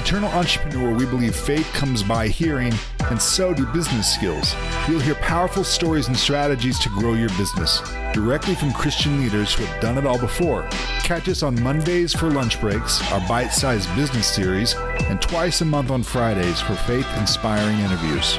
Eternal Entrepreneur, we believe faith comes by hearing, and so do business skills. You'll hear powerful stories and strategies to grow your business directly from Christian leaders who have done it all before. Catch us on Mondays for lunch breaks, our bite sized business series, and twice a month on Fridays for faith inspiring interviews.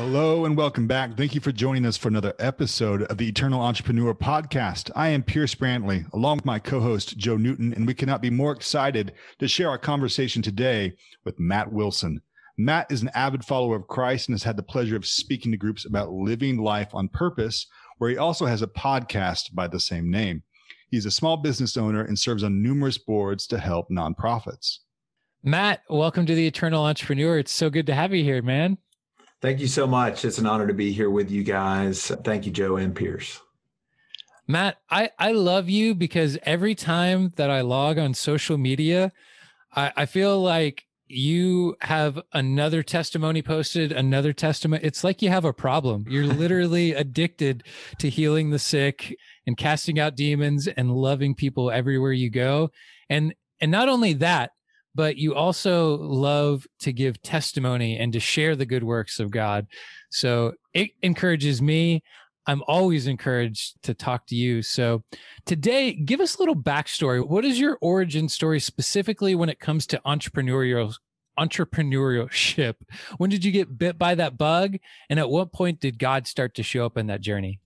Hello and welcome back. Thank you for joining us for another episode of the Eternal Entrepreneur Podcast. I am Pierce Brantley, along with my co host, Joe Newton, and we cannot be more excited to share our conversation today with Matt Wilson. Matt is an avid follower of Christ and has had the pleasure of speaking to groups about living life on purpose where he also has a podcast by the same name. He's a small business owner and serves on numerous boards to help nonprofits. Matt, welcome to the Eternal Entrepreneur. It's so good to have you here, man. Thank you so much. It's an honor to be here with you guys. Thank you, Joe and Pierce. Matt, I, I love you because every time that I log on social media, I, I feel like you have another testimony posted, another testimony. It's like you have a problem. You're literally addicted to healing the sick and casting out demons and loving people everywhere you go. And and not only that, but you also love to give testimony and to share the good works of God. So it encourages me. I'm always encouraged to talk to you. So today, give us a little backstory. What is your origin story specifically when it comes to entrepreneurial entrepreneurship? When did you get bit by that bug? And at what point did God start to show up in that journey?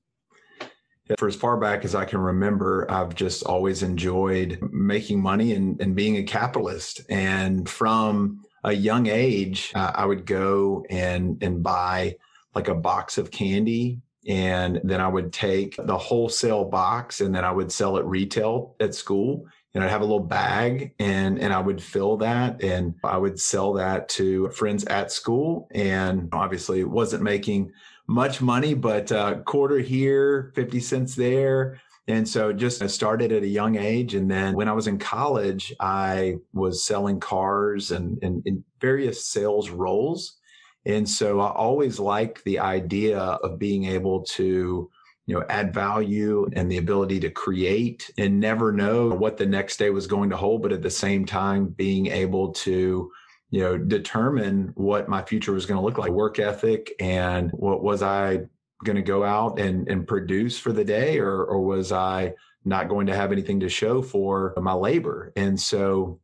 For as far back as I can remember, I've just always enjoyed making money and, and being a capitalist. And from a young age, uh, I would go and and buy like a box of candy and then I would take the wholesale box and then I would sell it retail at school. And I'd have a little bag and, and I would fill that and I would sell that to friends at school. And obviously it wasn't making much money, but uh, quarter here, 50 cents there. And so just I started at a young age. And then when I was in college, I was selling cars and in various sales roles. And so I always liked the idea of being able to, you know, add value and the ability to create and never know what the next day was going to hold, but at the same time being able to, you know, determine what my future was going to look like, work ethic and what was I going to go out and, and produce for the day or, or was I not going to have anything to show for my labor? And so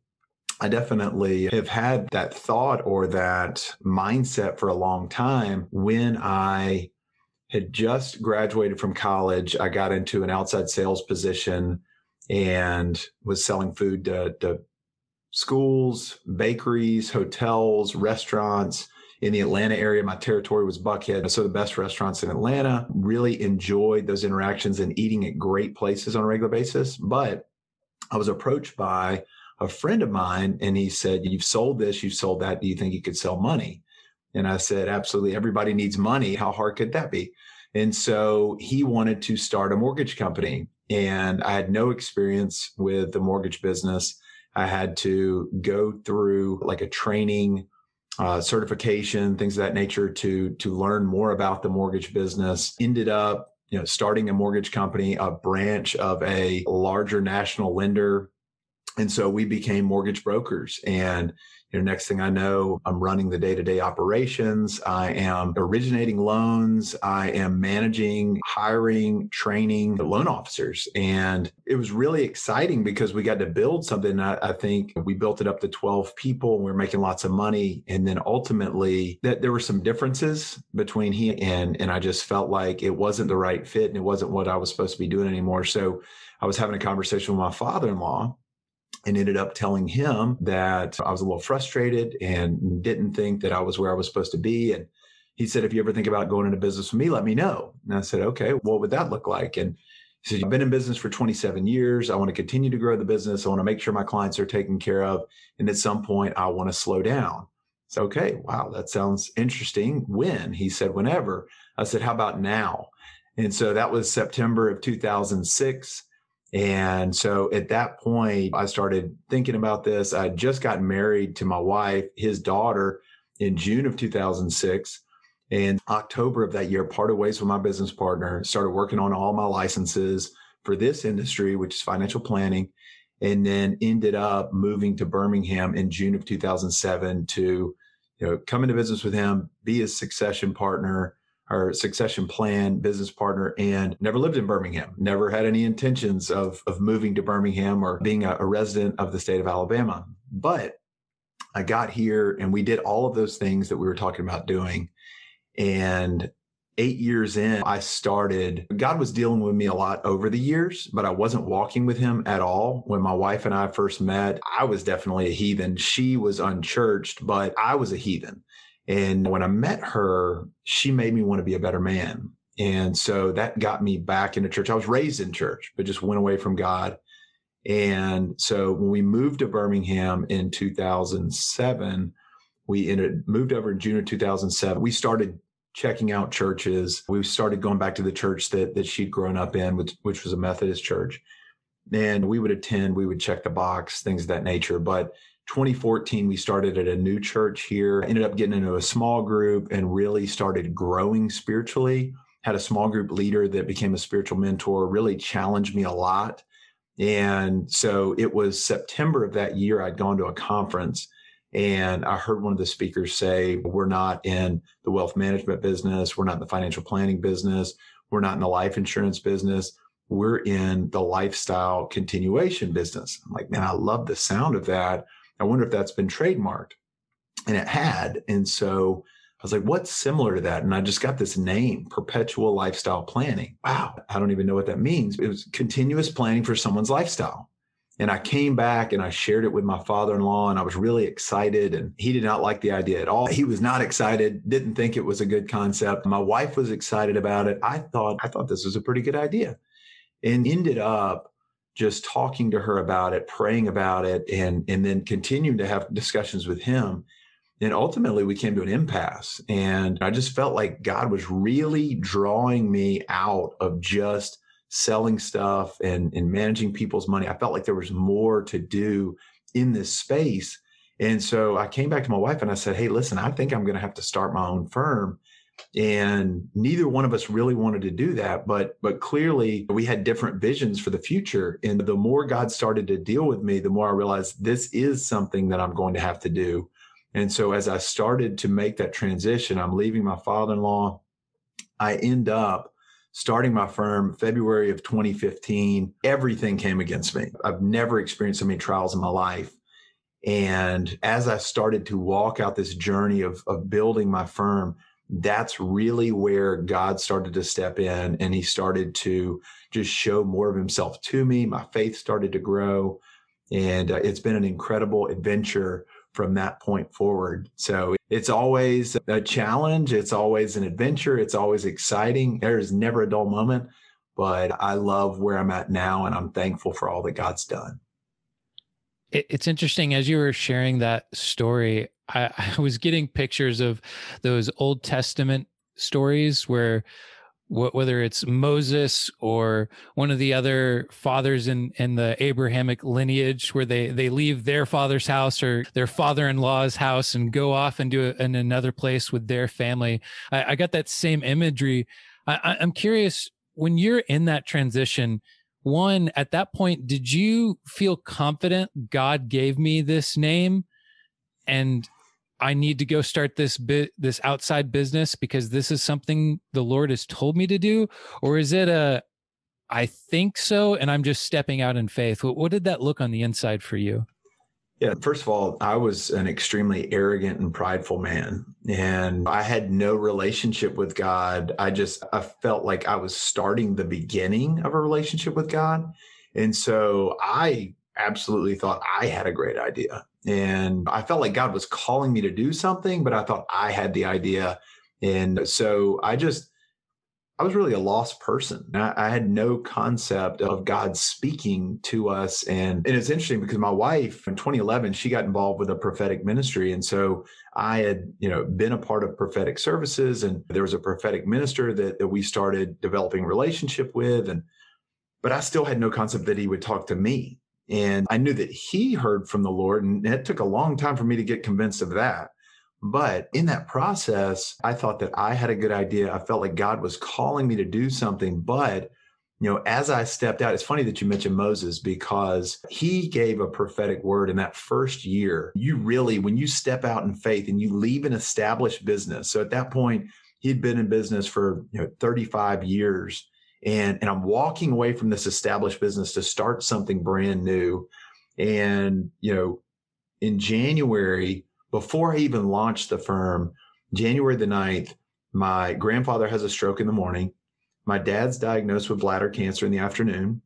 I definitely have had that thought or that mindset for a long time. When I had just graduated from college, I got into an outside sales position and was selling food to, to schools, bakeries, hotels, restaurants in the Atlanta area. My territory was Buckhead. So the best restaurants in Atlanta really enjoyed those interactions and eating at great places on a regular basis. But I was approached by a friend of mine and he said, You've sold this, you've sold that. Do you think you could sell money? And I said, Absolutely. Everybody needs money. How hard could that be? And so he wanted to start a mortgage company. And I had no experience with the mortgage business. I had to go through like a training, uh, certification, things of that nature to to learn more about the mortgage business. Ended up, you know, starting a mortgage company, a branch of a larger national lender and so we became mortgage brokers. And you know next thing i know i'm running the day-to-day operations. I am originating loans. I am managing hiring training loan officers. And it was really exciting because we got to build something i, I think we built it up to 12 people and we are making lots of money. And then ultimately that there were some differences between he and and i just felt like it wasn't the right fit and it wasn't what i was supposed to be doing anymore. So i was having a conversation with my father-in-law and ended up telling him that I was a little frustrated and didn't think that I was where I was supposed to be. And he said, if you ever think about going into business with me, let me know. And I said, okay, what would that look like? And he said, I've been in business for 27 years. I want to continue to grow the business. I want to make sure my clients are taken care of. And at some point, I want to slow down. So, okay, wow, that sounds interesting. When? He said, whenever. I said, how about now? And so that was September of 2006. And so at that point, I started thinking about this. I just got married to my wife, his daughter, in June of 2006. And October of that year, parted ways with my business partner, started working on all my licenses for this industry, which is financial planning. and then ended up moving to Birmingham in June of 2007 to you know come into business with him, be his succession partner or succession plan business partner and never lived in Birmingham, never had any intentions of, of moving to Birmingham or being a, a resident of the state of Alabama. But I got here and we did all of those things that we were talking about doing. And eight years in, I started, God was dealing with me a lot over the years, but I wasn't walking with him at all. When my wife and I first met, I was definitely a heathen. She was unchurched, but I was a heathen. And when I met her, she made me want to be a better man. And so that got me back into church. I was raised in church, but just went away from God. And so when we moved to Birmingham in 2007, we entered, moved over in June of 2007. We started checking out churches. We started going back to the church that, that she'd grown up in, which, which was a Methodist church. And we would attend, we would check the box, things of that nature. But 2014, we started at a new church here, ended up getting into a small group and really started growing spiritually. Had a small group leader that became a spiritual mentor, really challenged me a lot. And so it was September of that year, I'd gone to a conference and I heard one of the speakers say, We're not in the wealth management business. We're not in the financial planning business. We're not in the life insurance business. We're in the lifestyle continuation business. I'm like, man, I love the sound of that. I wonder if that's been trademarked. And it had. And so I was like, what's similar to that? And I just got this name, perpetual lifestyle planning. Wow. I don't even know what that means. It was continuous planning for someone's lifestyle. And I came back and I shared it with my father in law, and I was really excited. And he did not like the idea at all. He was not excited, didn't think it was a good concept. My wife was excited about it. I thought, I thought this was a pretty good idea and ended up just talking to her about it, praying about it, and and then continuing to have discussions with him. And ultimately, we came to an impasse. And I just felt like God was really drawing me out of just selling stuff and, and managing people's money. I felt like there was more to do in this space. And so I came back to my wife and I said, Hey, listen, I think I'm going to have to start my own firm and neither one of us really wanted to do that but but clearly we had different visions for the future. And the more god started to deal with me the more i realized this is something that i'm going to have to do. And so as i started to make that transition i'm leaving my father-in-law. I end up starting my firm february of 2015 everything came against me. I've never experienced so many trials in my life. And as i started to walk out this journey of, of building my firm that's really where God started to step in and he started to just show more of himself to me. My faith started to grow. And uh, it's been an incredible adventure from that point forward. So it's always a challenge. It's always an adventure. It's always exciting. There's never a dull moment, but I love where I'm at now and I'm thankful for all that God's done. It's interesting as you were sharing that story. I, I was getting pictures of those Old Testament stories where whether it's Moses or one of the other fathers in, in the Abrahamic lineage, where they, they leave their father's house or their father in law's house and go off and do it in another place with their family. I, I got that same imagery. I, I'm curious when you're in that transition, one, at that point, did you feel confident God gave me this name? And I need to go start this bit this outside business because this is something the Lord has told me to do or is it a I think so and I'm just stepping out in faith what, what did that look on the inside for you yeah, first of all, I was an extremely arrogant and prideful man, and I had no relationship with God. I just I felt like I was starting the beginning of a relationship with God. And so I absolutely thought I had a great idea. And I felt like God was calling me to do something, but I thought I had the idea. And so I just, I was really a lost person. I, I, had no concept of God speaking to us. And, and it's interesting because my wife in 2011, she got involved with a prophetic ministry. And so I had, you know, been a part of prophetic services and there was a prophetic minister that, that we started developing relationship with. And, but I still had no concept that he would talk to me. And I knew that he heard from the Lord, and it took a long time for me to get convinced of that. But in that process, I thought that I had a good idea. I felt like God was calling me to do something, but you know, as I stepped out, it's funny that you mentioned Moses because he gave a prophetic word in that first year. You really, when you step out in faith and you leave an established business. So at that point, he'd been in business for you know 35 years. And, and I'm walking away from this established business to start something brand new. And, you know, in January, before I even launched the firm, January the 9th, my grandfather has a stroke in the morning. My dad's diagnosed with bladder cancer in the afternoon.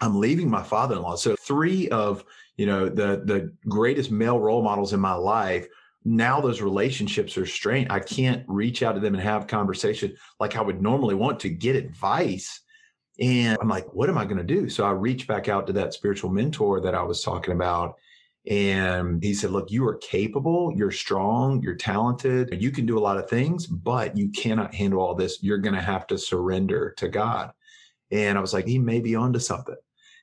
I'm leaving my father-in-law. So three of, you know, the the greatest male role models in my life, now those relationships are strained. I can't reach out to them and have conversation like I would normally want to get advice. And I'm like, what am I going to do? So I reach back out to that spiritual mentor that I was talking about and he said, Look, you are capable, you're strong, you're talented, you can do a lot of things, but you cannot handle all this. You're going to have to surrender to God. And I was like, He may be onto something.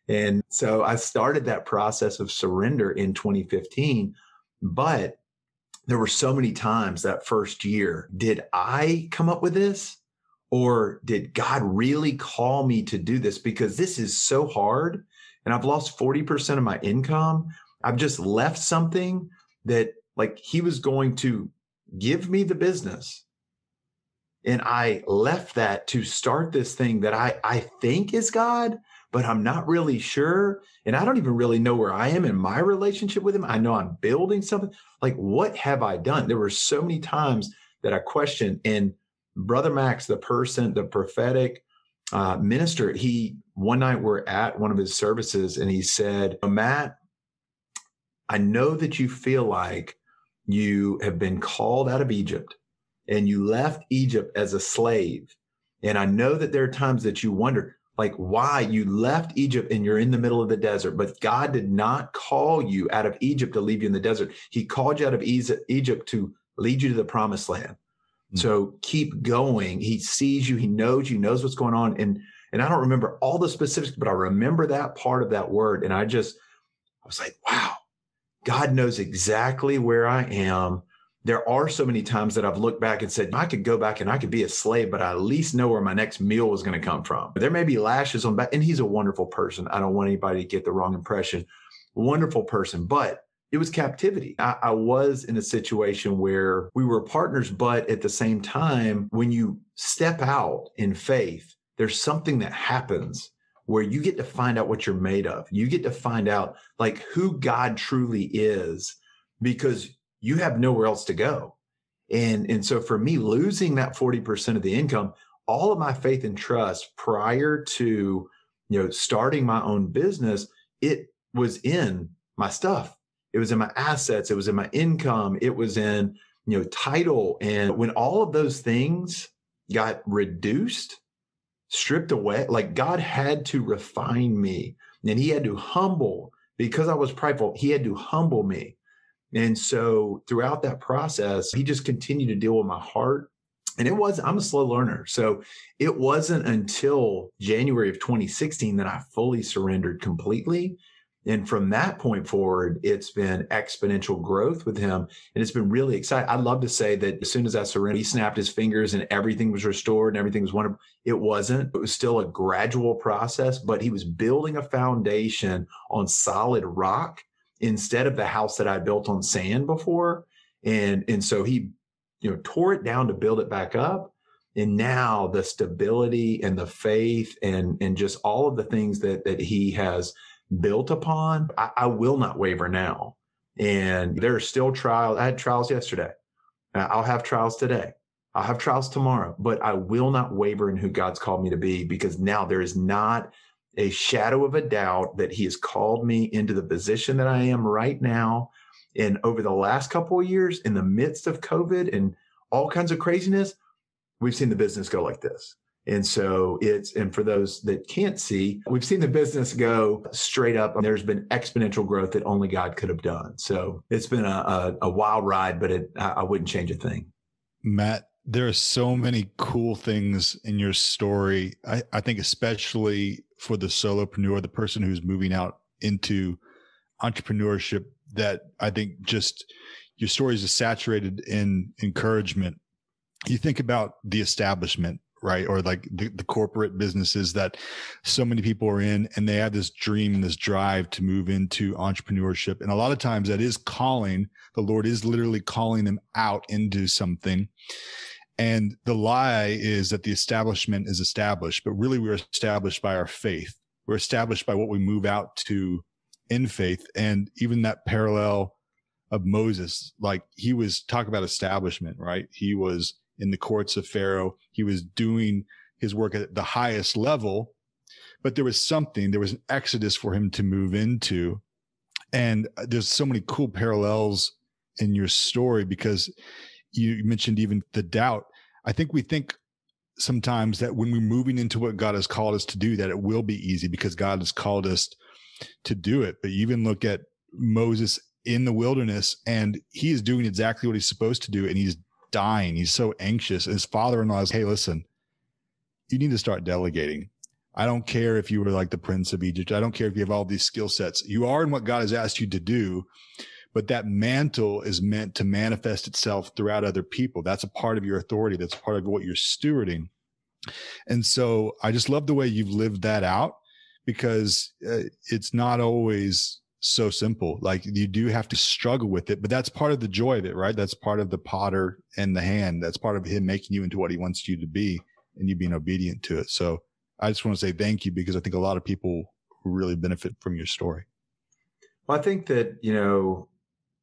And so I started that process of surrender in 2015. But there were so many times that first year. Did I come up with this? Or did God really call me to do this? Because this is so hard. And I've lost 40% of my income. I've just left something that like he was going to give me the business. And I left that to start this thing that I, I think is God, but I'm not really sure. And I don't even really know where I am in my relationship with him. I know I'm building something. Like, what have I done? There were so many times that I questioned. And Brother Max, the person, the prophetic uh, minister, he one night we're at one of his services and he said, Matt, I know that you feel like you have been called out of Egypt and you left Egypt as a slave. And I know that there are times that you wonder, like, why you left Egypt and you're in the middle of the desert, but God did not call you out of Egypt to leave you in the desert. He called you out of Egypt to lead you to the promised land. Mm-hmm. So keep going. He sees you. He knows you, knows what's going on. And, and I don't remember all the specifics, but I remember that part of that word. And I just, I was like, wow, God knows exactly where I am. There are so many times that I've looked back and said, I could go back and I could be a slave, but I at least know where my next meal was going to come from. There may be lashes on back, and he's a wonderful person. I don't want anybody to get the wrong impression. Wonderful person, but it was captivity. I, I, was in a situation where we were partners, but at the same time, when you step out in faith, there's something that happens where you get to find out what you're made of. You get to find out like who God truly is because you have nowhere else to go. And, and so for me, losing that 40% of the income, all of my faith and trust prior to, you know, starting my own business, it was in my stuff. It was in my assets. It was in my income. It was in, you know, title. And when all of those things got reduced, stripped away. Like God had to refine me and he had to humble because I was prideful. He had to humble me. And so throughout that process, he just continued to deal with my heart. And it was, I'm a slow learner. So it wasn't until January of 2016 that I fully surrendered completely. And from that point forward, it's been exponential growth with him. And it's been really exciting. I'd love to say that as soon as I surrendered, he snapped his fingers and everything was restored and everything was wonderful. It wasn't. It was still a gradual process, but he was building a foundation on solid rock instead of the house that I built on sand before. And, and so he, you know, tore it down to build it back up. And now the stability and the faith and, and just all of the things that, that he has built upon, I, I will not waver now. And there are still trials. I had trials yesterday. I'll have trials today. I'll have trials tomorrow, but I will not waver in who God's called me to be because now there is not a shadow of a doubt that He has called me into the position that I am right now. And over the last couple of years, in the midst of COVID and all kinds of craziness, we've seen the business go like this. And so it's, and for those that can't see, we've seen the business go straight up. There's been exponential growth that only God could have done. So it's been a, a, a wild ride, but it, I, I wouldn't change a thing. Matt, there are so many cool things in your story. I, I think, especially for the solopreneur, the person who's moving out into entrepreneurship, that I think just your story is saturated in encouragement. You think about the establishment right? Or like the, the corporate businesses that so many people are in and they have this dream, this drive to move into entrepreneurship. And a lot of times that is calling, the Lord is literally calling them out into something. And the lie is that the establishment is established, but really we're established by our faith. We're established by what we move out to in faith. And even that parallel of Moses, like he was talk about establishment, right? He was in the courts of Pharaoh. He was doing his work at the highest level, but there was something, there was an exodus for him to move into. And uh, there's so many cool parallels in your story because you mentioned even the doubt. I think we think sometimes that when we're moving into what God has called us to do, that it will be easy because God has called us to do it. But even look at Moses in the wilderness and he is doing exactly what he's supposed to do and he's dying. He's so anxious. His father in law is, Hey, listen, you need to start delegating. I don't care if you were like the prince of Egypt. I don't care if you have all these skill sets. You are in what God has asked you to do, but that mantle is meant to manifest itself throughout other people. That's a part of your authority. That's part of what you're stewarding. And so I just love the way you've lived that out because uh, it's not always so simple. Like you do have to struggle with it, but that's part of the joy of it, right? That's part of the potter and the hand. That's part of him making you into what he wants you to be and you being obedient to it. So I just want to say thank you because I think a lot of people really benefit from your story. Well, I think that, you know,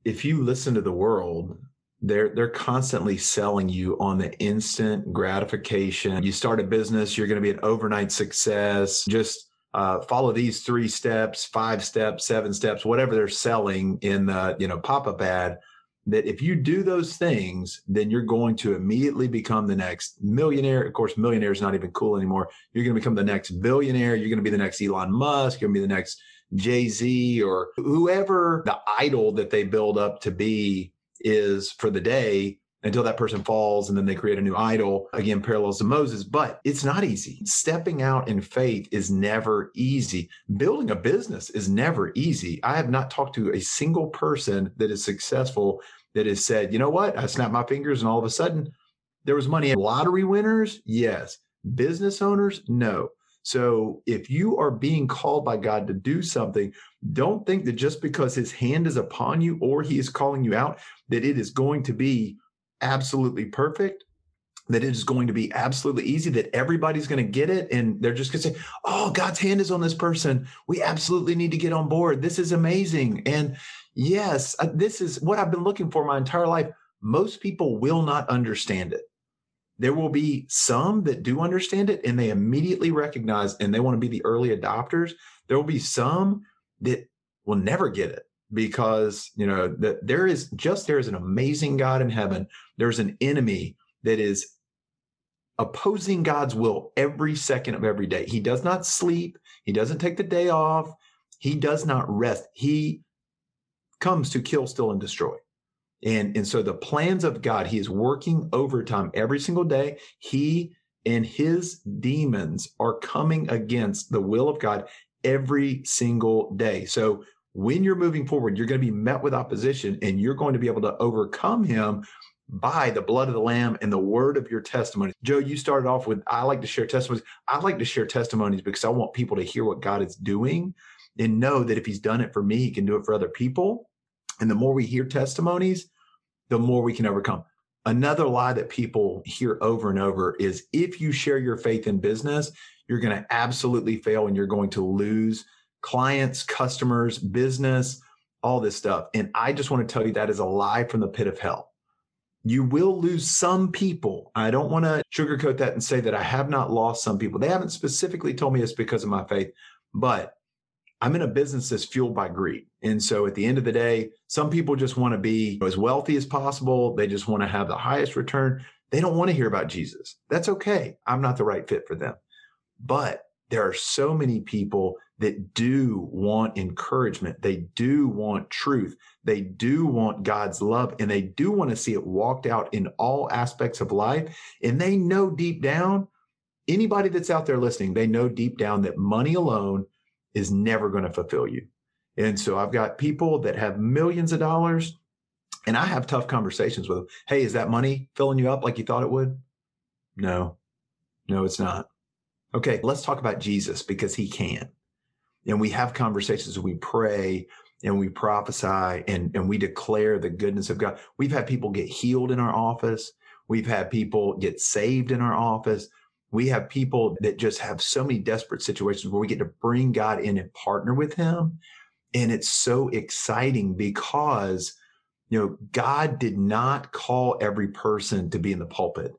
if you listen to the world, they're they're constantly selling you on the instant gratification. You start a business, you're going to be an overnight success. Just uh, follow these three steps, five steps, seven steps, whatever they're selling in the you know pop-up ad. That if you do those things, then you're going to immediately become the next millionaire. Of course, millionaire is not even cool anymore. You're going to become the next billionaire. You're going to be the next Elon Musk. You're going to be the next Jay Z or whoever the idol that they build up to be is for the day until that person falls and then they create a new idol again parallels to moses but it's not easy. Stepping out in faith is never easy. Building a business is never easy. I have not talked to a single person that is successful that has said you know what? I snapped my fingers and all of a sudden there was money. Lottery winners? Yes. Business owners? No so if you are being called by God to do something, don't think that just because his hand is upon you or he is calling you out, that it is going to be absolutely perfect, that it is going to be absolutely easy, that everybody's going to get it. And they're just going to say, Oh, God's hand is on this person. We absolutely need to get on board. This is amazing. And yes, uh, this is what I've been looking for my entire life. Most people will not understand it. There will be some that do understand it and they immediately recognize and they want to be the early adopters. There will be some that will never get it because you know that there is just there is an amazing God in heaven. There's an enemy that is opposing God's will every second of every day. He does not sleep. He doesn't take the day off. He does not rest. He comes to kill, steal, and destroy. And, and so the plans of God, he is working overtime every single day. He and his demons are coming against the will of God every single day. So when you're moving forward, you're going to be met with opposition and you're going to be able to overcome him by the blood of the lamb and the word of your testimony. Joe, you started off with I like to share testimonies. I like to share testimonies because I want people to hear what God is doing and know that if he's done it for me, he can do it for other people. And the more we hear testimonies, the more we can overcome. Another lie that people hear over and over is if you share your faith in business, you're going to absolutely fail and you're going to lose clients, customers, business, all this stuff. And I just want to tell you that is a lie from the pit of hell. You will lose some people. I don't want to sugarcoat that and say that I have not lost some people. They haven't specifically told me it's because of my faith, but I'm in a business that's fueled by greed. And so at the end of the day, some people just want to be as wealthy as possible. They just want to have the highest return. They don't want to hear about Jesus. That's okay. I'm not the right fit for them. But there are so many people that do want encouragement. They do want truth. They do want God's love and they do want to see it walked out in all aspects of life. And they know deep down, anybody that's out there listening, they know deep down that money alone is never going to fulfill you. And so I've got people that have millions of dollars and I have tough conversations with them. Hey, is that money filling you up like you thought it would? No, No, it's not. Okay, let's talk about Jesus because he can. And we have conversations, we pray and we prophesy and, and we declare the goodness of God. We've had people get healed in our office. We've had people get saved in our office. We have people that just have so many desperate situations where we get to bring God in and partner with him. And it's so exciting because, you know, God did not call every person to be in the pulpit.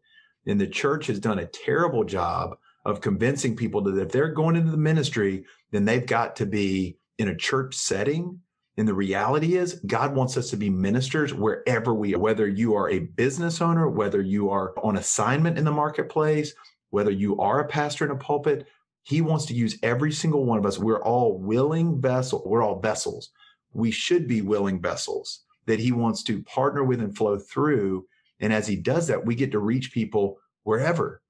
And the church has done a terrible job of convincing people that if they're going into the ministry, then they've got to be in a church setting. And the reality is, God wants us to be ministers wherever we are, whether you are a business owner, whether you are on assignment in the marketplace, whether you are a pastor in a pulpit. He wants to use every single one of us. We're all willing vessels. We're all vessels. We should be willing vessels that he wants to partner with and flow through. And as he does that, we get to reach people wherever.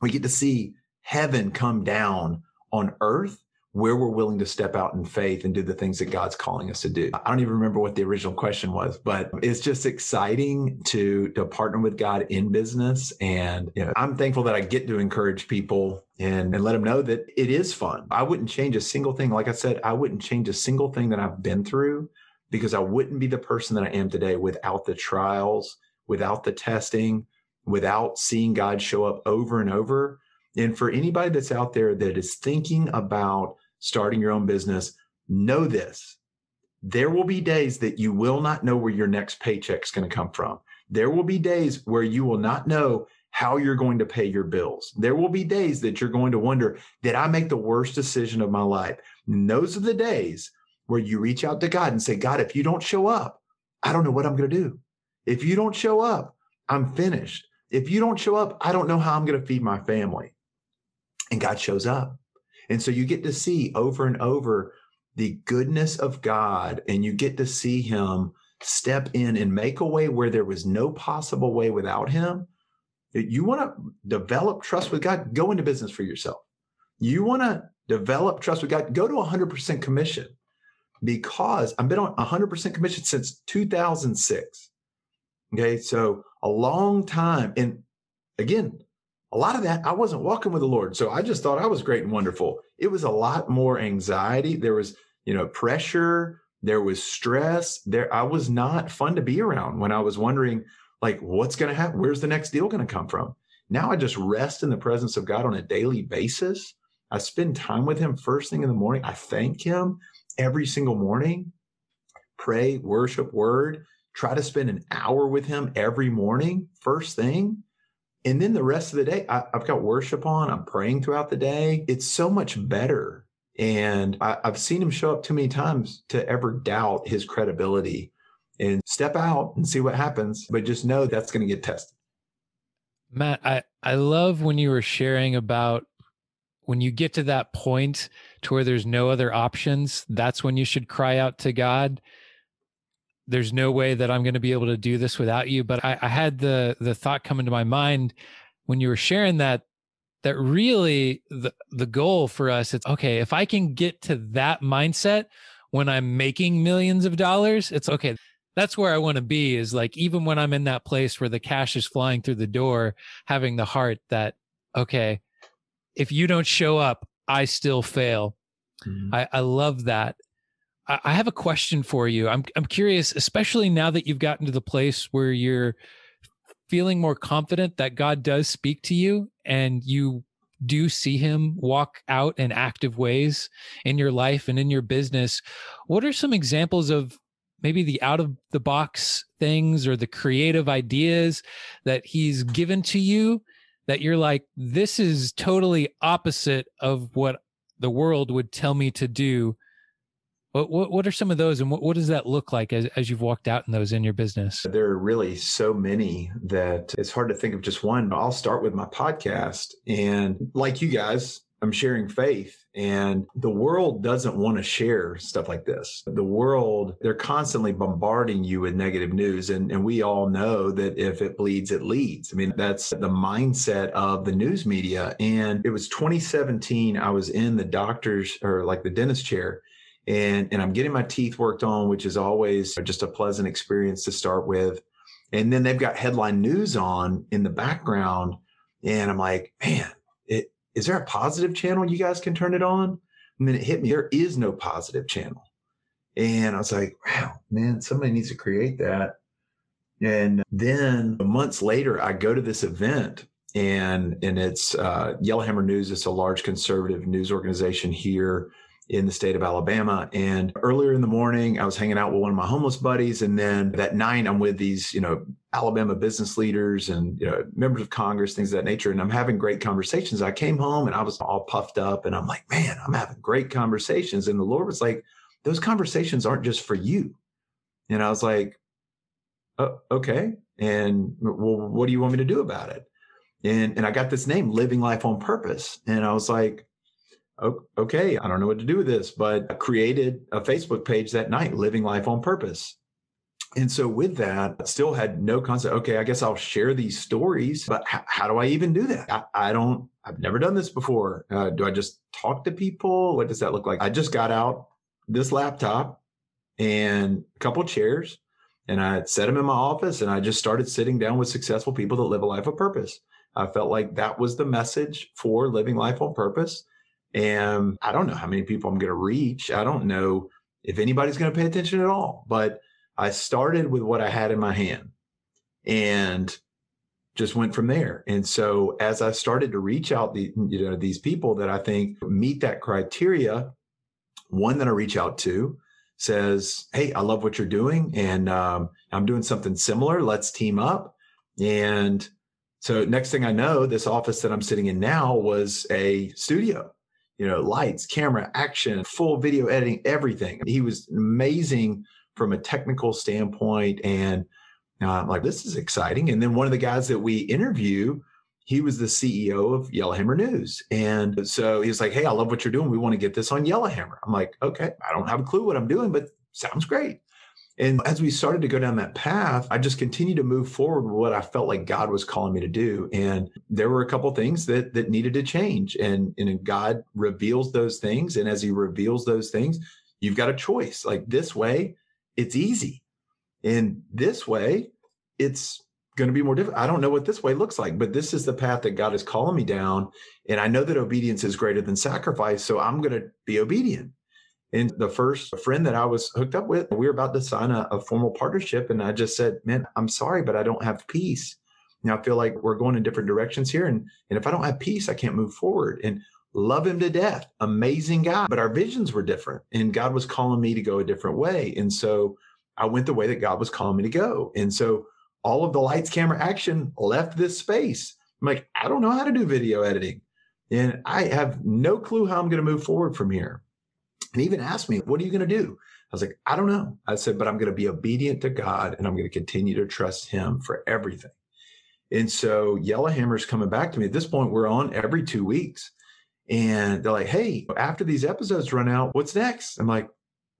We get to see heaven come down on earth where we're willing to step out in faith and do the things that God's calling us to do. I don't even remember what the original question was, but it's just exciting to to partner with God in business. And you know, I'm thankful that I get to encourage people and, and let them know that it is fun. I wouldn't change a single thing. Like I said, I wouldn't change a single thing that I've been through because I wouldn't be the person that I am today without the trials, without the testing, without seeing God show up over and over and for anybody that's out there that is thinking about starting your own business, know this. There will be days that you will not know where your next paycheck is going to come from. There will be days where you will not know how you're going to pay your bills. There will be days that you're going to wonder, did I make the worst decision of my life? And those are the days where you reach out to God and say, God, if you don't show up, I don't know what I'm going to do. If you don't show up, I'm finished. If you don't show up, I don't know how I'm going to feed my family and God shows up. And so you get to see over and over the goodness of God and you get to see him step in and make a way where there was no possible way without him. You want to develop trust with God, go into business for yourself. You want to develop trust with God, go to 100% commission because I've been on 100% commission since 2006. Okay. So a long time. And again, a lot of that I wasn't walking with the Lord. So I just thought I was great and wonderful. It was a lot more anxiety. There was, you know, pressure, there was stress. There I was not fun to be around when I was wondering like what's going to happen? Where's the next deal going to come from? Now I just rest in the presence of God on a daily basis. I spend time with him first thing in the morning. I thank him every single morning. Pray, worship, word. Try to spend an hour with him every morning, first thing and then the rest of the day, I, have got worship on. I'm praying throughout the day. It's so much better. And I, I've seen him show up too many times to ever doubt his credibility and step out and see what happens. But just know that's going to get tested. Matt, I, I love when you were sharing about when you get to that point to where there's no other options, that's when you should cry out to God there's no way that I'm going to be able to do this without you. But I, I had the the thought come into my mind when you were sharing that that really the the goal for us it's okay if I can get to that mindset when I'm making millions of dollars, it's okay. That's where I want to be is like even when I'm in that place where the cash is flying through the door, having the heart that okay, if you don't show up, I still fail. Mm-hmm. I, I love that. I have a question for you. I'm I'm curious, especially now that you've gotten to the place where you're feeling more confident that God does speak to you and you do see him walk out in active ways in your life and in your business. What are some examples of maybe the out of the box things or the creative ideas that he's given to you that you're like this is totally opposite of what the world would tell me to do what, what, what are some of those and what, what does that look like as, as you've walked out in those in your business? There are really so many that it's hard to think of just one. I'll start with my podcast. And like you guys, I'm sharing faith and the world doesn't want to share stuff like this. The world, they're constantly bombarding you with negative news. And, and we all know that if it bleeds, it leads. I mean, that's the mindset of the news media. And it was 2017. I was in the doctor's or like the dentist chair and and I'm getting my teeth worked on, which is always just a pleasant experience to start with. And then they've got headline news on in the background, and I'm like, man, is there a positive channel you guys can turn it on? And then it hit me, there is no positive channel. And I was like, wow, man, somebody needs to create that. And then months later, I go to this event and and it's uh, Yellowhammer News. It's a large conservative news organization here in the state of Alabama. And earlier in the morning, I was hanging out with one of my homeless buddies, and then that night, I'm with these you know Alabama business leaders and you know members of Congress, things of that nature, and I'm having great conversations. I came home and I was all puffed up, and I'm like, man, I'm having great conversations, and the Lord was like, those conversations aren't just for you. And I was like, oh, okay. And well, what do you want me to do about it? And, and I got this name, Living Life on Purpose. And I was like, okay, I don't know what to do with this, but I created a Facebook page that night, Living Life on Purpose. And so with that, I still had no concept. Okay, I guess I'll share these stories, but h- how do I even do that? I, I, don't, I've never done this before. Uh, do I just talk to people? What does that look like? I just got out this laptop and a couple chairs and I set them in my office and I just started sitting down with successful people that live a life of purpose. I felt like that was the message for living life on purpose. And I don't know how many people I'm going to reach. I don't know if anybody's going to pay attention at all, but I started with what I had in my hand and just went from there. And so as I started to reach out the, you know, these people that I think meet that criteria, one that I reach out to says, Hey, I love what you're doing and um, I'm doing something similar. Let's team up. And so next thing I know, this office that I'm sitting in now was a studio, you know, lights, camera, action, full video editing, everything. He was amazing from a technical standpoint. And uh, I'm like, this is exciting. And then one of the guys that we interview, he was the CEO of Yellowhammer News. And so he was like, Hey, I love what you're doing. We want to get this on Yellowhammer. I'm like, okay, I don't have a clue what I'm doing, but sounds great. And as we started to go down that path, I just continued to move forward with what I felt like God was calling me to do. And there were a couple things that that needed to change. And, and God reveals those things. And as he reveals those things, you've got a choice. Like this way, it's easy. And this way, it's going to be more difficult. I don't know what this way looks like, but this is the path that God is calling me down. And I know that obedience is greater than sacrifice. So I'm going to be obedient. And the first friend that I was hooked up with, we were about to sign a, a formal partnership. And I just said, man, I'm sorry, but I don't have peace. Now I feel like we're going in different directions here. And, and if I don't have peace, I can't move forward. And love him to death. Amazing guy. But our visions were different. And God was calling me to go a different way. And so I went the way that God was calling me to go. And so all of the lights, camera, action left this space. I'm like, I don't know how to do video editing. And I have no clue how I'm going to move forward from here and even asked me, What are you going to do? I was like, I don't know. I said, but I'm going to be obedient to God and I'm going to continue to trust Him for everything. And so Yellowhammer's coming back to me. At this point, we're on every two weeks. And they're like, hey, after these episodes run out, what's next? I'm like,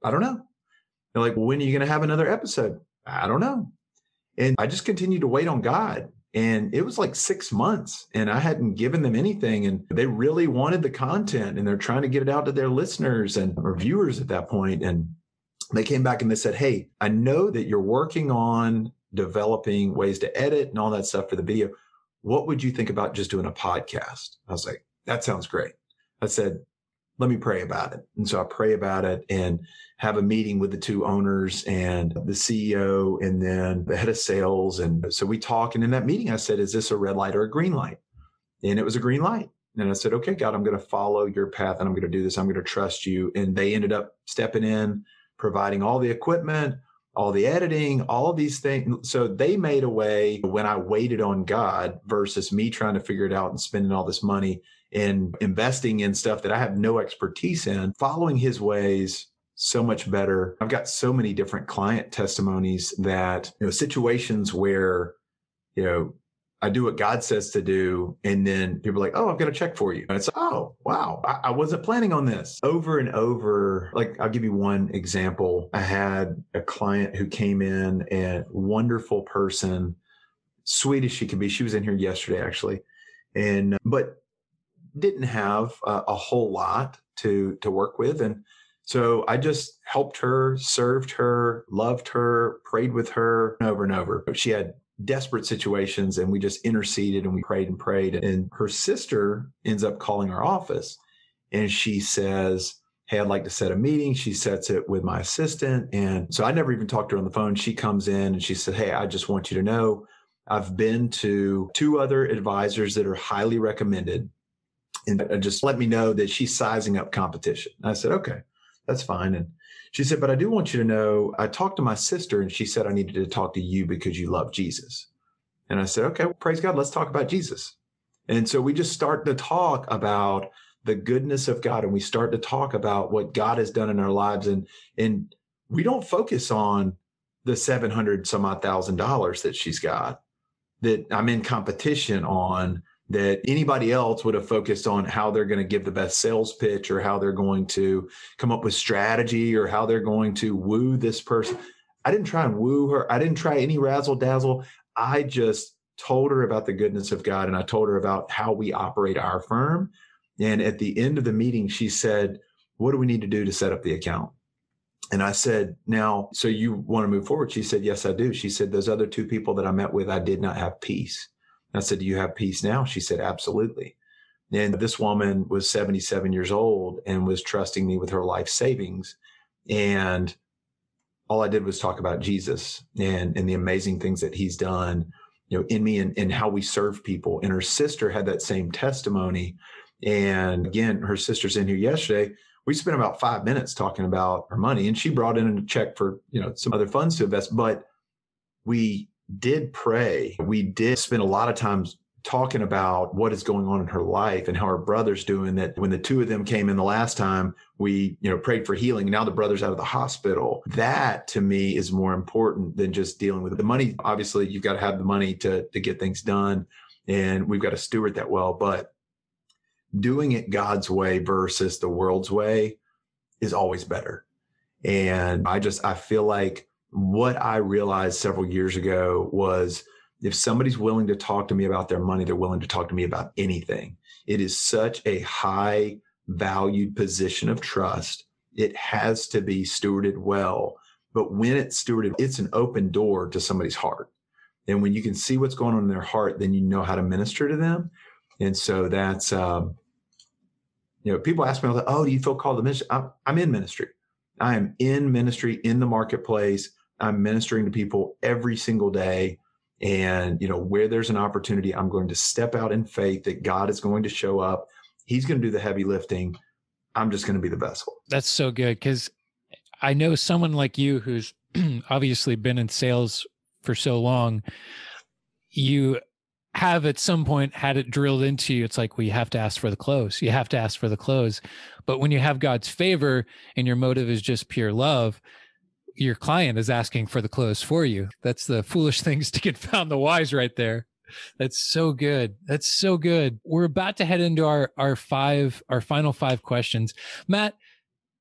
I don't know. They're like, when are you going to have another episode? I don't know. And I just continued to wait on God. And it was like six months and I hadn't given them anything. And they really wanted the content and they're trying to get it out to their listeners and or viewers at that point. And they came back and they said, Hey, I know that you're working on developing ways to edit and all that stuff for the video. What would you think about just doing a podcast? I was like, that sounds great. I said, let me pray about it. And so I pray about it and have a meeting with the two owners and the CEO and then the head of sales. And so we talk. And in that meeting, I said, is this a red light or a green light? And it was a green light. And I said, okay, God, I'm going to follow your path and I'm going to do this. I'm going to trust you. And they ended up stepping in, providing all the equipment, all the editing, all of these things. So they made a way when I waited on God versus me trying to figure it out and spending all this money and investing in stuff that I have no expertise in, following his ways so much better. I've got so many different client testimonies that, you know, situations where, you know, I do what God says to do. And then people are like, oh, I've got a check for you. And it's, oh, wow, I, I, wasn't planning on this over and over. Like, I'll give you one example. I had a client who came in and wonderful person, sweet as she could be. She was in here yesterday, actually. And, but didn't have a, a whole lot to, to work with. And, so I just helped her, served her, loved her, prayed with her over and over. But she had desperate situations and we just interceded and we prayed and prayed. And her sister ends up calling our office and she says, Hey, I'd like to set a meeting. She sets it with my assistant. And so I never even talked to her on the phone. She comes in and she said, Hey, I just want you to know I've been to two other advisors that are highly recommended. And uh, just let me know that she's sizing up competition. I said, Okay, that's fine. And she said, But I do want you to know I talked to my sister and she said I needed to talk to you because you love Jesus. And I said, Okay, well, praise God, let's talk about Jesus. And so we just start to talk about the goodness of God and we start to talk about what God has done in our lives. And, and we don't focus on the 700 some odd thousand dollars that she's got that I'm in competition on that anybody else would have focused on how they're going to give the best sales pitch or how they're going to come up with strategy or how they're going to woo this person. I didn't try and woo her. I didn't try any razzle dazzle. I just told her about the goodness of God and I told her about how we operate our firm. And at the end of the meeting, she said, What do we need to do to set up the account? And I said, Now, so you want to move forward? She said, Yes, I do. She said, Those other two people that I met with, I did not have peace. I said, Do you have peace now? She said, Absolutely. And this woman was 77 years old and was trusting me with her life savings. And all I did was talk about Jesus and, and the amazing things that he's done, you know, in me and, and how we serve people. And her sister had that same testimony. And again, her sister's in here yesterday. We spent about five minutes talking about her money and she brought in a check for, you know, some other funds to invest, but we did pray. We did spend a lot of time talking about what is going on in her life and how her brother's doing that when the two of them came in the last time we you know prayed for healing now the brother's out of the hospital that to me is more important than just dealing with it. the money obviously you've got to have the money to to get things done and we've got to steward that well but doing it god's way versus the world's way is always better and i just i feel like what I realized several years ago was if somebody's willing to talk to me about their money, they're willing to talk to me about anything. It is such a high valued position of trust. It has to be stewarded well. But when it's stewarded, it's an open door to somebody's heart. And when you can see what's going on in their heart, then you know how to minister to them. And so that's, um, you know, people ask me, oh, do you feel called to ministry? I'm, I'm in ministry. I am in ministry in the marketplace. I'm ministering to people every single day. And, you know, where there's an opportunity, I'm going to step out in faith that God is going to show up. He's going to do the heavy lifting. I'm just going to be the vessel. That's so good because I know someone like you who's obviously been in sales for so long. You have at some point had it drilled into you. It's like, well, you have to ask for the close. You have to ask for the close. But when you have God's favor and your motive is just pure love, your client is asking for the close for you. That's the foolish things to get found the wise right there. That's so good. That's so good. We're about to head into our our five our final five questions. Matt,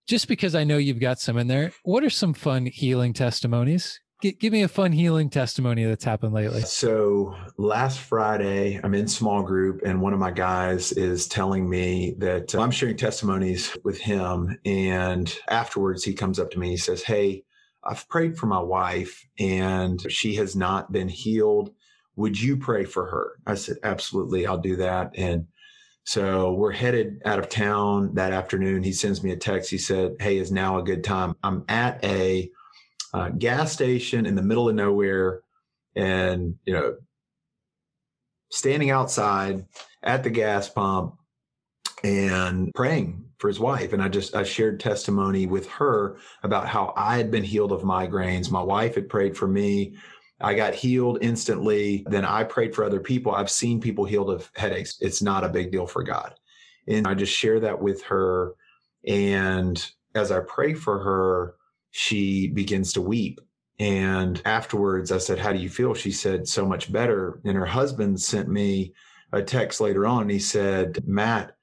just because I know you've got some in there, what are some fun healing testimonies? G- give me a fun healing testimony that's happened lately. So last Friday, I'm in small group, and one of my guys is telling me that uh, I'm sharing testimonies with him. And afterwards, he comes up to me. He says, Hey, I've prayed for my wife and she has not been healed. Would you pray for her? I said, absolutely. I'll do that. And so we're headed out of town that afternoon. He sends me a text. He said, Hey, is now a good time? I'm at a uh, gas station in the middle of nowhere and, you know, standing outside at the gas pump and praying for his wife. And I just, I shared testimony with her about how I had been healed of migraines. My wife had prayed for me. I got healed instantly. Then I prayed for other people. I've seen people healed of headaches. It's not a big deal for God. And I just share that with her. And as I pray for her, she begins to weep. And afterwards, I said, How do you feel? She said, So much better. And her husband sent me a text later on. He said, Matt,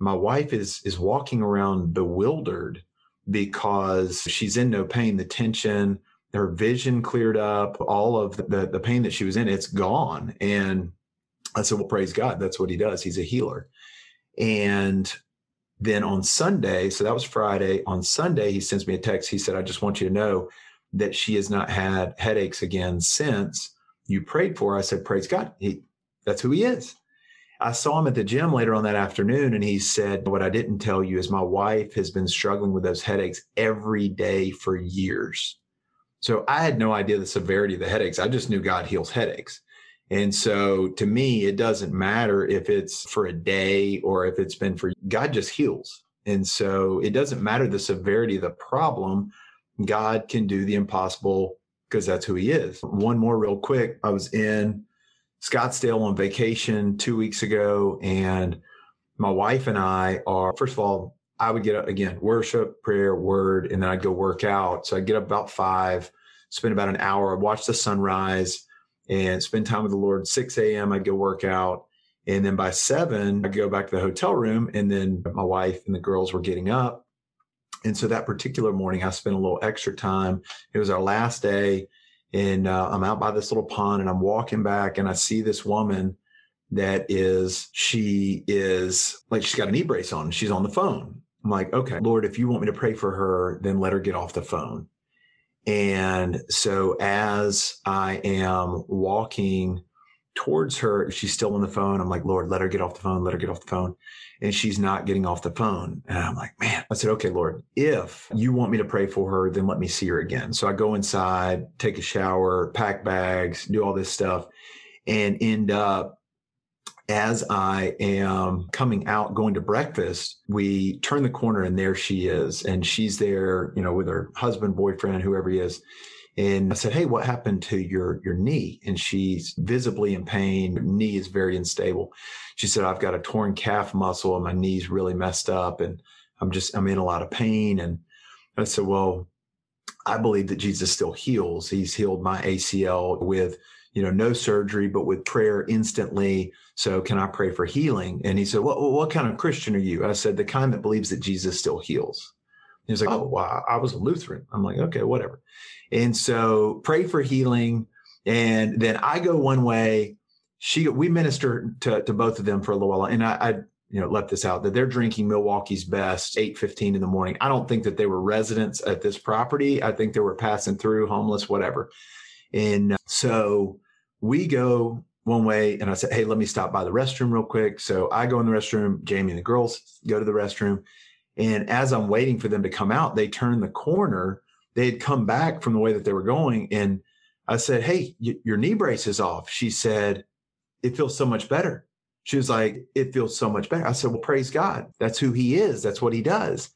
my wife is is walking around bewildered because she's in no pain the tension her vision cleared up all of the the pain that she was in it's gone and i said well praise god that's what he does he's a healer and then on sunday so that was friday on sunday he sends me a text he said i just want you to know that she has not had headaches again since you prayed for. her. I said, Praise God. He, that's who he is. I saw him at the gym later on that afternoon, and he said, What I didn't tell you is my wife has been struggling with those headaches every day for years. So I had no idea the severity of the headaches. I just knew God heals headaches. And so to me, it doesn't matter if it's for a day or if it's been for God just heals. And so it doesn't matter the severity of the problem. God can do the impossible because that's who he is. One more real quick. I was in Scottsdale on vacation two weeks ago, and my wife and I are, first of all, I would get up again, worship, prayer, word, and then I'd go work out. So I'd get up about five, spend about an hour, I'd watch the sunrise, and spend time with the Lord. 6 a.m., I'd go work out. And then by seven, I'd go back to the hotel room. And then my wife and the girls were getting up. And so that particular morning, I spent a little extra time. It was our last day. And uh, I'm out by this little pond and I'm walking back and I see this woman that is, she is like, she's got a knee brace on. She's on the phone. I'm like, okay, Lord, if you want me to pray for her, then let her get off the phone. And so as I am walking towards her, she's still on the phone. I'm like, Lord, let her get off the phone. Let her get off the phone. And she's not getting off the phone. And I'm like, man, I said, okay, Lord, if you want me to pray for her, then let me see her again. So I go inside, take a shower, pack bags, do all this stuff and end up as I am coming out going to breakfast, we turn the corner and there she is. And she's there, you know, with her husband, boyfriend, whoever he is. And I said, Hey, what happened to your, your knee? And she's visibly in pain. Her knee is very unstable. She said, I've got a torn calf muscle and my knee's really messed up and I'm just, I'm in a lot of pain. And I said, well, I believe that Jesus still heals. He's healed my ACL with you know, no surgery, but with prayer instantly. So can I pray for healing? And he said, what, what kind of Christian are you? I said, the kind that believes that Jesus still heals. He was like, oh, oh, wow, I was a Lutheran. I'm like, okay, whatever. And so pray for healing. And then I go one way. She, we minister to, to both of them for a little while. And I, I you know, left this out that they're drinking Milwaukee's best 8:15 in the morning. I don't think that they were residents at this property. I think they were passing through, homeless, whatever. And uh, so we go one way and I said, Hey, let me stop by the restroom real quick. So I go in the restroom, Jamie and the girls go to the restroom. And as I'm waiting for them to come out, they turn the corner. They had come back from the way that they were going. And I said, Hey, your knee brace is off. She said, It feels so much better. She was like, It feels so much better. I said, Well, praise God. That's who he is. That's what he does.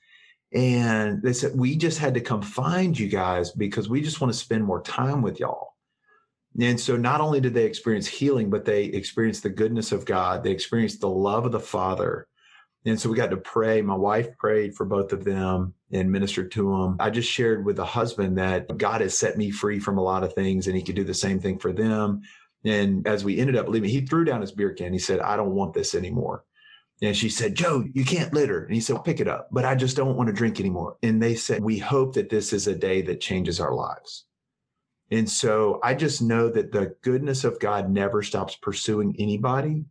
And they said, We just had to come find you guys because we just want to spend more time with y'all. And so not only did they experience healing, but they experienced the goodness of God. They experienced the love of the Father. And so we got to pray. My wife prayed for both of them and ministered to them. I just shared with the husband that God has set me free from a lot of things and he could do the same thing for them. And as we ended up leaving, he threw down his beer can. He said, I don't want this anymore. And she said, Joe, you can't litter. And he said, pick it up, but I just don't want to drink anymore. And they said, we hope that this is a day that changes our lives. And so I just know that the goodness of God never stops pursuing anybody,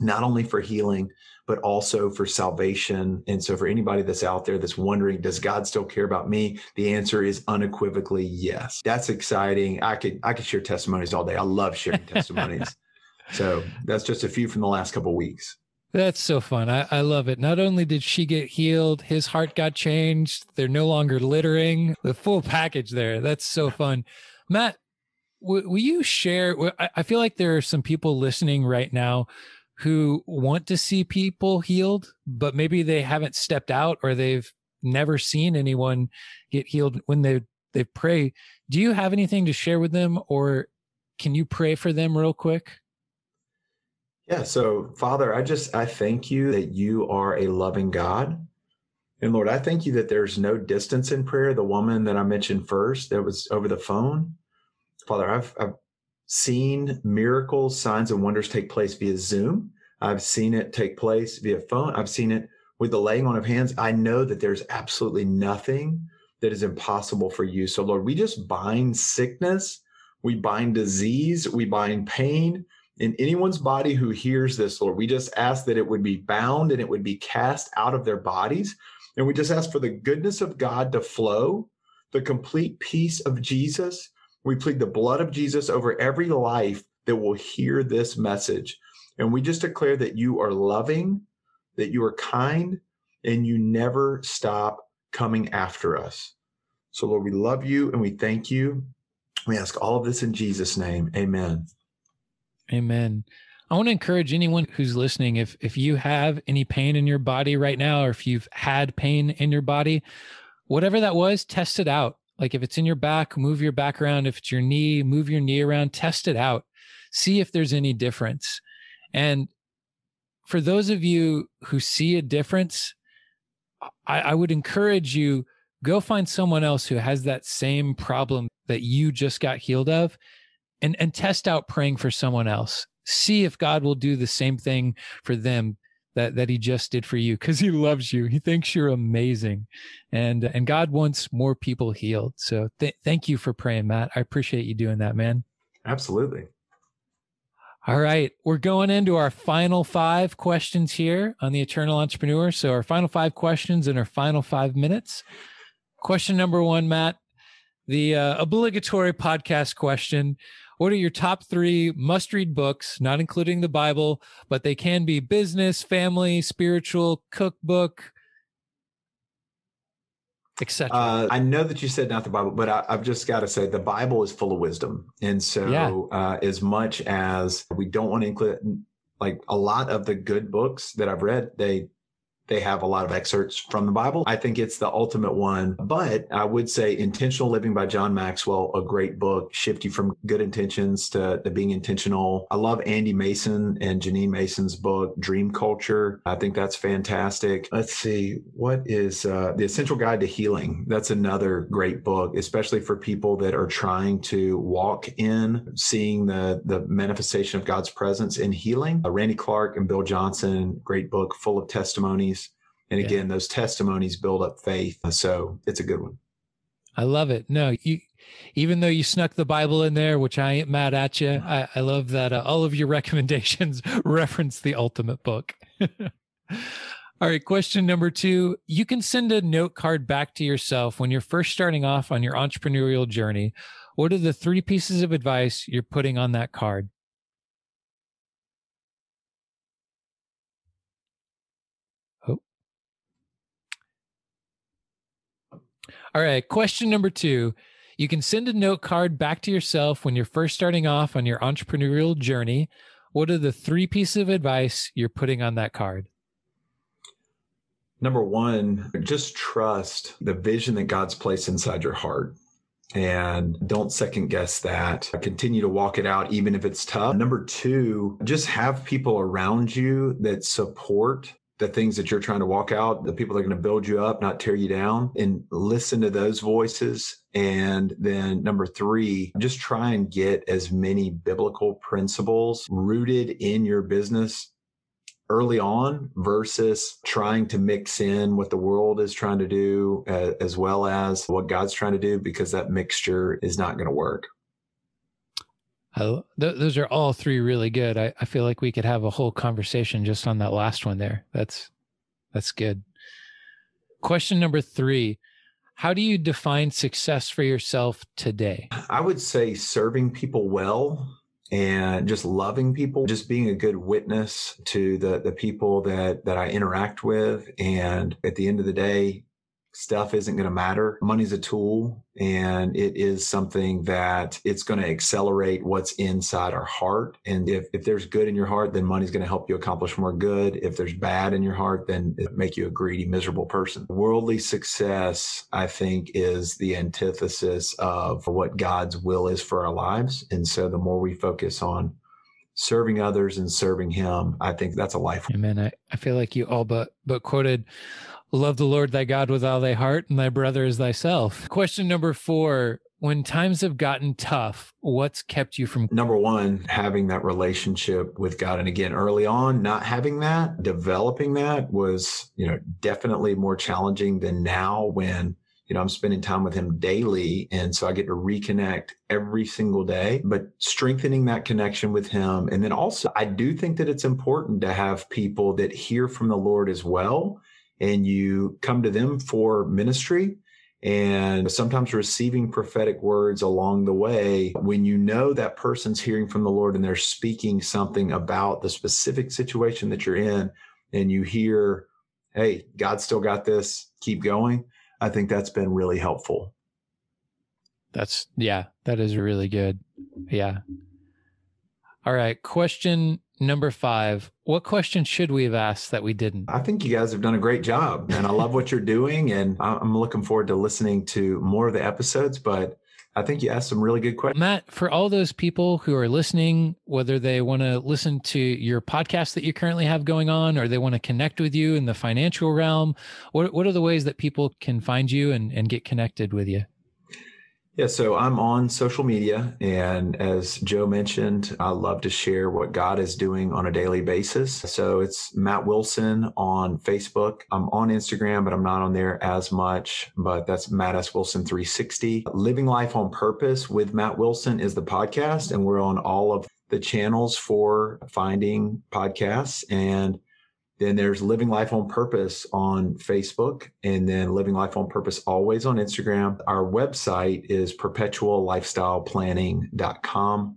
not only for healing, but also for salvation. And so for anybody that's out there that's wondering, does God still care about me? The answer is unequivocally yes. That's exciting. I could I could share testimonies all day. I love sharing testimonies. so that's just a few from the last couple weeks. That's so fun. I, I love it. Not only did she get healed, his heart got changed. They're no longer littering. The full package there. That's so fun. Matt, will you share? I feel like there are some people listening right now who want to see people healed, but maybe they haven't stepped out or they've never seen anyone get healed when they they pray. Do you have anything to share with them, or can you pray for them real quick? Yeah. So, Father, I just I thank you that you are a loving God. And Lord, I thank you that there's no distance in prayer. The woman that I mentioned first that was over the phone, Father, I've, I've seen miracles, signs, and wonders take place via Zoom. I've seen it take place via phone. I've seen it with the laying on of hands. I know that there's absolutely nothing that is impossible for you. So, Lord, we just bind sickness, we bind disease, we bind pain in anyone's body who hears this, Lord. We just ask that it would be bound and it would be cast out of their bodies. And we just ask for the goodness of God to flow, the complete peace of Jesus, We plead the blood of Jesus over every life that will hear this message. And we just declare that you are loving, that you are kind, and you never stop coming after us. So, Lord, we love you and we thank you. We ask all of this in Jesus' name. Amen. Amen. I want to encourage anyone who's listening if if you have any pain in your body right now or if you've had pain in your body, whatever that was, test it out. Like if it's in your back, move your back around. If it's your knee, move your knee around, test it out. See if there's any difference. And for those of you who see a difference, I, I would encourage you go find someone else who has that same problem that you just got healed of and and test out praying for someone else see if god will do the same thing for them that that he just did for you because he loves you. He thinks you're amazing. And and god wants more people healed. So th- thank you for praying matt. I appreciate you doing that man. Absolutely. All right. We're going into our final five questions here on the eternal entrepreneur. So our final five questions in our final five minutes. Question number one matt. The uh, obligatory podcast question what are your top three must read books, not including the Bible, but they can be business, family, spiritual, cookbook, etc. Uh, I know that you said not the Bible, but I, have just got to say the Bible is full of wisdom. And so, yeah. uh, as much as we don't want to include, like a lot of the good books that I've read, they they have a lot of excerpts from the Bible. I think it's the ultimate one. But I would say Intentional Living by John Maxwell, a great book, shift you from good intentions to, to being intentional. I love Andy Mason and Janine Mason's book, Dream Culture. I think that's fantastic. Let's see, what is uh, The Essential Guide to Healing? That's another great book, especially for people that are trying to walk in seeing the, the manifestation of God's presence in healing. Uh, Randy Clark and Bill Johnson, great book full of testimonies and again, yeah. those testimonies build up faith. So it's a good one. I love it. No, you, even though you snuck the Bible in there, which I ain't mad at you, I, I love that uh, all of your recommendations reference the ultimate book. all right, question number two. You can send a note card back to yourself when you're first starting off on your entrepreneurial journey. What are the three pieces of advice you're putting on that card? All right. Question number two. You can send a note card back to yourself when you're first starting off on your entrepreneurial journey. What are the three pieces of advice you're putting on that card? Number one, just trust the vision that God's placed inside your heart and don't second guess that. Continue to walk it out, even if it's tough. Number two, just have people around you that support the things that you're trying to walk out, the people that are going to build you up, not tear you down, and listen to those voices. And then number three, just try and get as many biblical principles rooted in your business early on versus trying to mix in what the world is trying to do uh, as well as what God's trying to do because that mixture is not going to work. Th- those are all three really good. I, I feel like we could have a whole conversation just on that last one there. That's that's good. Question number three. How do you define success for yourself today? I would say serving people well and just loving people, just being a good witness to the the people that that I interact with and at the end of the day stuff isn't going to matter. Money's a tool and it is something that it's going to accelerate what's inside our heart. And if, if there's good in your heart, then money's going to help you accomplish more good. If there's bad in your heart, then it make you a greedy, miserable person. Worldly success, I think, is the antithesis of what God's will is for our lives. And so the more we focus on serving others and serving him, I think that's a life. Amen. I, I feel like you all but but quoted Love the Lord thy God with all thy heart and thy brother as thyself. Question number four when times have gotten tough, what's kept you from? Number one, having that relationship with God. And again, early on, not having that, developing that was, you know, definitely more challenging than now when, you know, I'm spending time with him daily. And so I get to reconnect every single day, but strengthening that connection with him. And then also, I do think that it's important to have people that hear from the Lord as well and you come to them for ministry. And sometimes receiving prophetic words along the way when you know that person's hearing from the Lord and they're speaking something about the specific situation that you're in and you hear hey God still got this. Keep going I think that's been really helpful. That's yeah that is really good. Yeah. All right question number 5 what question should we have asked that we didn't? I think you guys have done a great job, and I love what you're doing, and I'm looking forward to listening to more of the episodes. But I think you asked some really good questions. Matt, for all those people who are listening, whether they want to listen to your podcast that you currently have going on, or they want to connect with you in the financial realm, what what are the ways that people can find you and, and get connected with you? Yeah, so I'm on social media. And as Joe mentioned, I love to share what God is doing on a daily basis. So it's Matt Wilson on Facebook. I'm on Instagram, but I'm not on there as much. But that's Matt S. Wilson 360. Living Life on Purpose with Matt Wilson is the podcast. And we're on all of the channels for finding podcasts. And then there's Living Life on Purpose on Facebook, and then Living Life on Purpose always on Instagram. Our website is perpetuallifestyleplanning.com.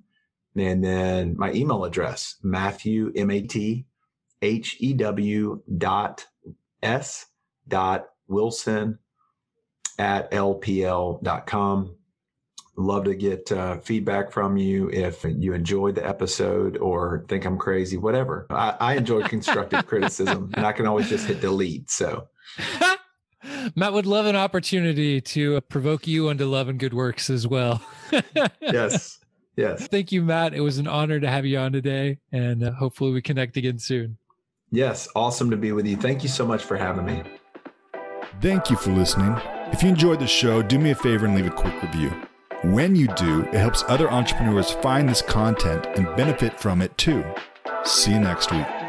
And then my email address, Matthew, M A T H E W dot S dot Wilson at LPL.com love to get uh, feedback from you if you enjoyed the episode or think I'm crazy, whatever. I, I enjoy constructive criticism and I can always just hit delete. So. Matt would love an opportunity to provoke you into love and good works as well. yes. Yes. Thank you, Matt. It was an honor to have you on today, and uh, hopefully we connect again soon. Yes. Awesome to be with you. Thank you so much for having me. Thank you for listening. If you enjoyed the show, do me a favor and leave a quick review. When you do, it helps other entrepreneurs find this content and benefit from it too. See you next week.